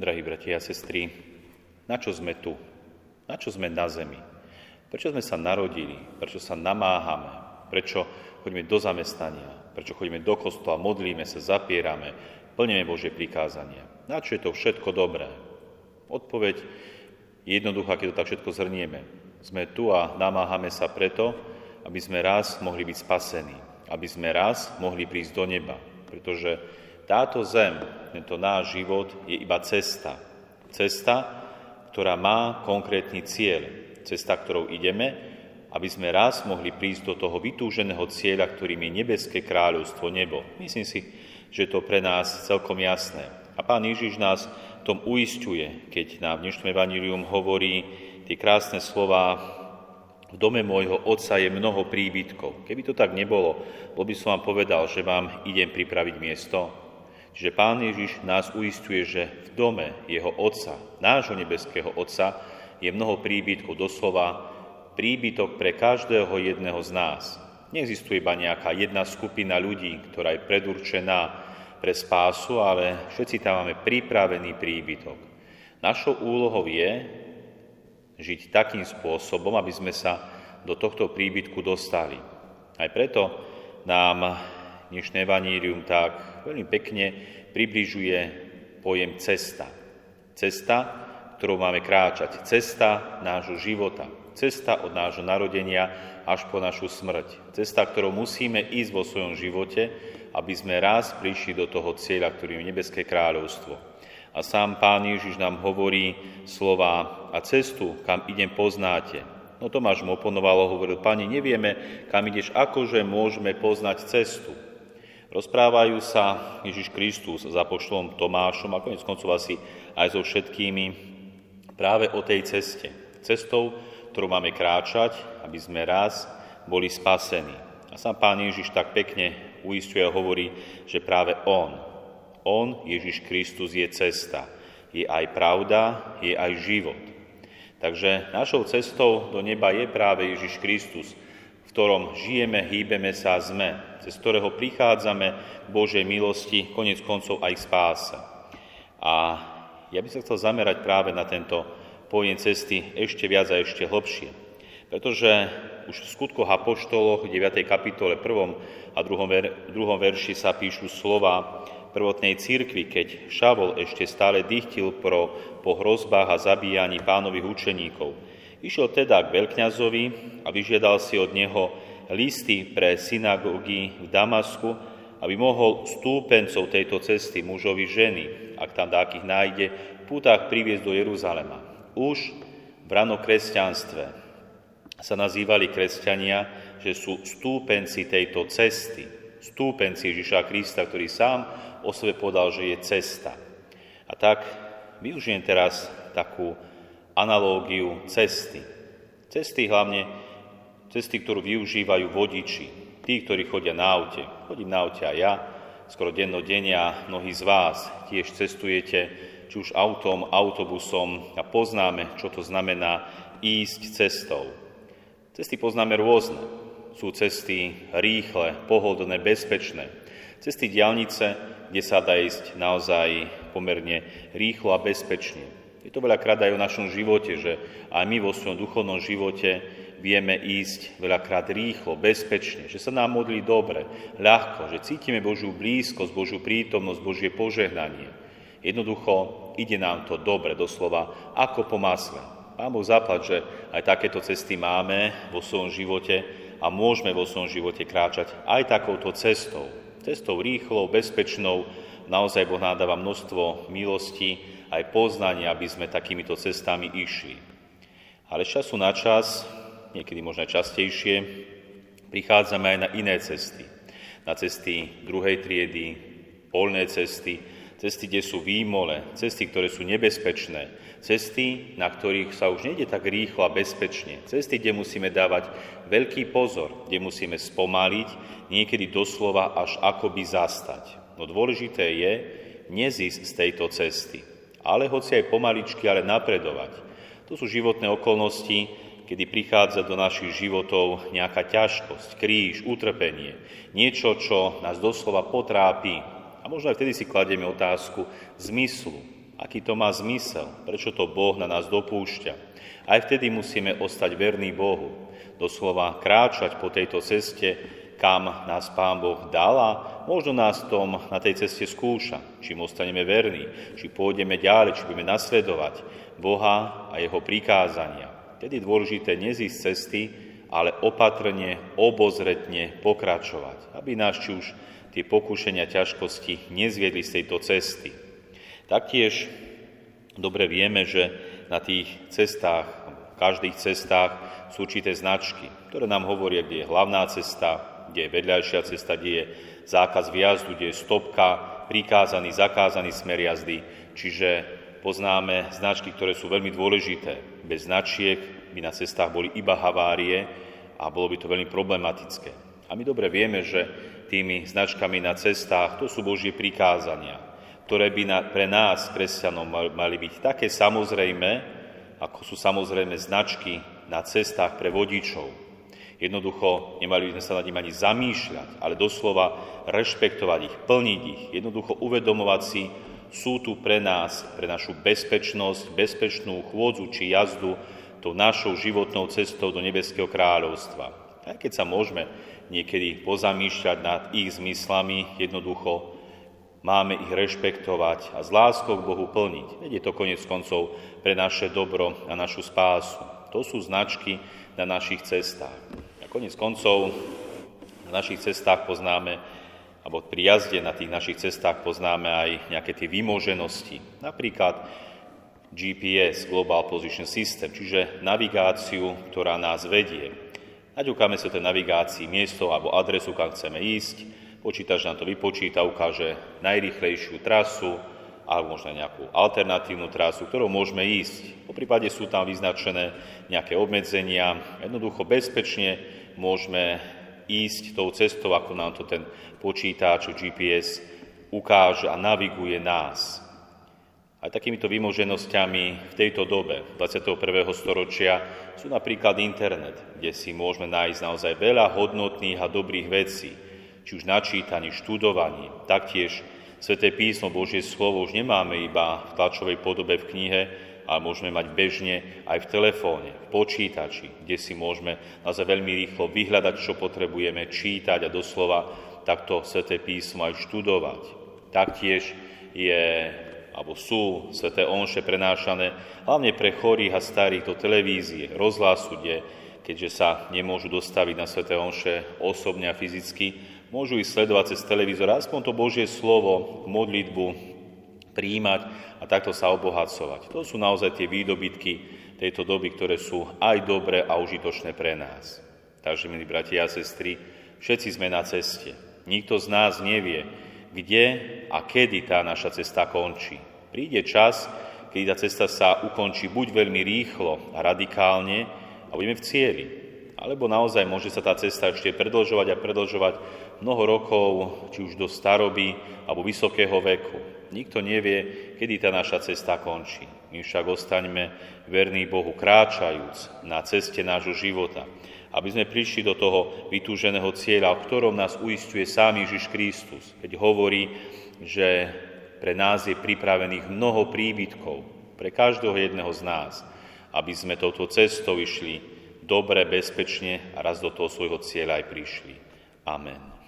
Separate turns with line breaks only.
Drahí bratia a sestry, na čo sme tu? Na čo sme na zemi? Prečo sme sa narodili? Prečo sa namáhame? Prečo chodíme do zamestnania? Prečo chodíme do kostola, modlíme sa, zapierame, plníme Božie prikázania? Na čo je to všetko dobré? Odpoveď je jednoduchá, keď to tak všetko zhrnieme. Sme tu a namáhame sa preto, aby sme raz mohli byť spasení, aby sme raz mohli prísť do neba, pretože táto zem, tento náš život je iba cesta. Cesta, ktorá má konkrétny cieľ. Cesta, ktorou ideme, aby sme raz mohli prísť do toho vytúženého cieľa, ktorým je nebeské kráľovstvo, nebo. Myslím si, že je to pre nás celkom jasné. A pán Ježiš nás tom uistuje, keď nám v dnešnom evanílium hovorí tie krásne slova v dome môjho otca je mnoho príbytkov. Keby to tak nebolo, bol by som vám povedal, že vám idem pripraviť miesto. Čiže Pán Ježiš nás uistuje, že v dome jeho Otca, nášho nebeského Otca, je mnoho príbytkov, doslova príbytok pre každého jedného z nás. Neexistuje iba nejaká jedna skupina ľudí, ktorá je predurčená pre spásu, ale všetci tam máme pripravený príbytok. Našou úlohou je žiť takým spôsobom, aby sme sa do tohto príbytku dostali. Aj preto nám dnešné vanírium tak veľmi pekne približuje pojem cesta. Cesta, ktorou máme kráčať. Cesta nášho života. Cesta od nášho narodenia až po našu smrť. Cesta, ktorou musíme ísť vo svojom živote, aby sme raz prišli do toho cieľa, ktorým je Nebeské kráľovstvo. A sám Pán Ježiš nám hovorí slova a cestu, kam idem, poznáte. No Tomáš mu oponoval, hovoril, Pani, nevieme, kam ideš, akože môžeme poznať cestu. Rozprávajú sa Ježiš Kristus s apoštolom Tomášom a konec koncov asi aj so všetkými práve o tej ceste. Cestou, ktorú máme kráčať, aby sme raz boli spasení. A sám Pán Ježiš tak pekne uistuje a hovorí, že práve On, On, Ježiš Kristus, je cesta. Je aj pravda, je aj život. Takže našou cestou do neba je práve Ježiš Kristus, v ktorom žijeme, hýbeme sa sme, cez ktorého prichádzame k Božej milosti, konec koncov aj k spáse. A ja by som chcel zamerať práve na tento pojem cesty ešte viac a ešte hlbšie. Pretože už v skutkoch Apoštoloch, 9. kapitole 1. a 2. Ver, 2. verši sa píšu slova prvotnej církvy, keď Šavol ešte stále dychtil pro, po hrozbách a zabíjaní pánových učeníkov – Išiel teda k veľkňazovi a vyžiadal si od neho listy pre synagógy v Damasku, aby mohol stúpencov tejto cesty, mužovi ženy, ak tam dákých nájde, v pútach priviesť do Jeruzalema. Už v ranokresťanstve sa nazývali kresťania, že sú stúpenci tejto cesty, stúpenci Ježiša Krista, ktorý sám o sebe podal, že je cesta. A tak využijem teraz takú analógiu cesty. Cesty hlavne, cesty, ktorú využívajú vodiči, tí, ktorí chodia na aute. Chodím na aute a ja, skoro dennodenne a mnohí z vás tiež cestujete, či už autom, autobusom a poznáme, čo to znamená ísť cestou. Cesty poznáme rôzne. Sú cesty rýchle, pohodlné, bezpečné. Cesty diálnice, kde sa dá ísť naozaj pomerne rýchlo a bezpečne. Je to veľakrát aj o našom živote, že aj my vo svojom duchovnom živote vieme ísť veľakrát rýchlo, bezpečne, že sa nám modlí dobre, ľahko, že cítime Božiu blízkosť, Božiu prítomnosť, Božie požehnanie. Jednoducho ide nám to dobre, doslova ako po masle. Pán Boh zaplať, že aj takéto cesty máme vo svojom živote a môžeme vo svojom živote kráčať aj takouto cestou. Cestou rýchlou, bezpečnou, naozaj Boh nádáva množstvo milostí, aj poznanie, aby sme takýmito cestami išli. Ale z času na čas, niekedy možno častejšie, prichádzame aj na iné cesty. Na cesty druhej triedy, polné cesty, cesty, kde sú výmole, cesty, ktoré sú nebezpečné, cesty, na ktorých sa už nejde tak rýchlo a bezpečne, cesty, kde musíme dávať veľký pozor, kde musíme spomaliť, niekedy doslova až akoby zastať. No dôležité je nezísť z tejto cesty ale hoci aj pomaličky, ale napredovať. To sú životné okolnosti, kedy prichádza do našich životov nejaká ťažkosť, kríž, utrpenie, niečo, čo nás doslova potrápi. A možno aj vtedy si kladieme otázku zmyslu. Aký to má zmysel? Prečo to Boh na nás dopúšťa? Aj vtedy musíme ostať verní Bohu. Doslova kráčať po tejto ceste, kam nás Pán Boh dal a možno nás tom na tej ceste skúša, čím ostaneme verní, či pôjdeme ďalej, či budeme nasledovať Boha a Jeho prikázania. Tedy dôležité nezísť cesty, ale opatrne, obozretne pokračovať, aby nás či už tie pokušenia ťažkosti nezviedli z tejto cesty. Taktiež dobre vieme, že na tých cestách, každých cestách sú určité značky, ktoré nám hovoria, kde je hlavná cesta, kde je vedľajšia cesta, kde je zákaz vjazdu, kde je stopka, prikázaný, zakázaný smer jazdy. Čiže poznáme značky, ktoré sú veľmi dôležité. Bez značiek by na cestách boli iba havárie a bolo by to veľmi problematické. A my dobre vieme, že tými značkami na cestách to sú Božie prikázania ktoré by na, pre nás, kresťanov, mali byť také samozrejme, ako sú samozrejme značky na cestách pre vodičov. Jednoducho nemali by sme sa nad ním ani zamýšľať, ale doslova rešpektovať ich, plniť ich, jednoducho uvedomovať si, sú tu pre nás, pre našu bezpečnosť, bezpečnú chôdzu či jazdu tou našou životnou cestou do Nebeského kráľovstva. Aj keď sa môžeme niekedy pozamýšľať nad ich zmyslami, jednoducho Máme ich rešpektovať a s láskou k Bohu plniť. Veď je to konec koncov pre naše dobro a našu spásu. To sú značky na našich cestách. Konec koncov na našich cestách poznáme, alebo pri jazde na tých našich cestách poznáme aj nejaké tie vymoženosti. Napríklad GPS, Global Position System, čiže navigáciu, ktorá nás vedie. Naďukáme sa tej navigácii miesto alebo adresu, kam chceme ísť, Počítač nám to vypočíta, ukáže najrychlejšiu trasu alebo možno nejakú alternatívnu trasu, ktorou môžeme ísť. Po prípade sú tam vyznačené nejaké obmedzenia. Jednoducho bezpečne môžeme ísť tou cestou, ako nám to ten počítač, GPS ukáže a naviguje nás. A takýmito vymoženosťami v tejto dobe 21. storočia sú napríklad internet, kde si môžeme nájsť naozaj veľa hodnotných a dobrých vecí či už načítaní, študovaní. Taktiež Sveté písmo, Božie slovo už nemáme iba v tlačovej podobe v knihe, ale môžeme mať bežne aj v telefóne, v počítači, kde si môžeme naozaj veľmi rýchlo vyhľadať, čo potrebujeme, čítať a doslova takto Sveté písmo aj študovať. Taktiež je alebo sú sveté onše prenášané hlavne pre chorých a starých do televízie, rozhlasu, kde, keďže sa nemôžu dostaviť na sveté onše osobne a fyzicky, môžu ich sledovať cez televízor, aspoň to Božie slovo, modlitbu príjmať a takto sa obohacovať. To sú naozaj tie výdobytky tejto doby, ktoré sú aj dobré a užitočné pre nás. Takže, milí bratia a sestry, všetci sme na ceste. Nikto z nás nevie, kde a kedy tá naša cesta končí. Príde čas, kedy tá cesta sa ukončí buď veľmi rýchlo a radikálne a budeme v cieli, alebo naozaj môže sa tá cesta ešte predlžovať a predlžovať mnoho rokov, či už do staroby alebo vysokého veku. Nikto nevie, kedy tá naša cesta končí. My však ostaňme verní Bohu, kráčajúc na ceste nášho života, aby sme prišli do toho vytúženého cieľa, o ktorom nás uistuje sám Ježiš Kristus, keď hovorí, že pre nás je pripravených mnoho príbytkov, pre každého jedného z nás, aby sme touto cestou išli dobre, bezpečne a raz do toho svojho cieľa aj prišli. Amen.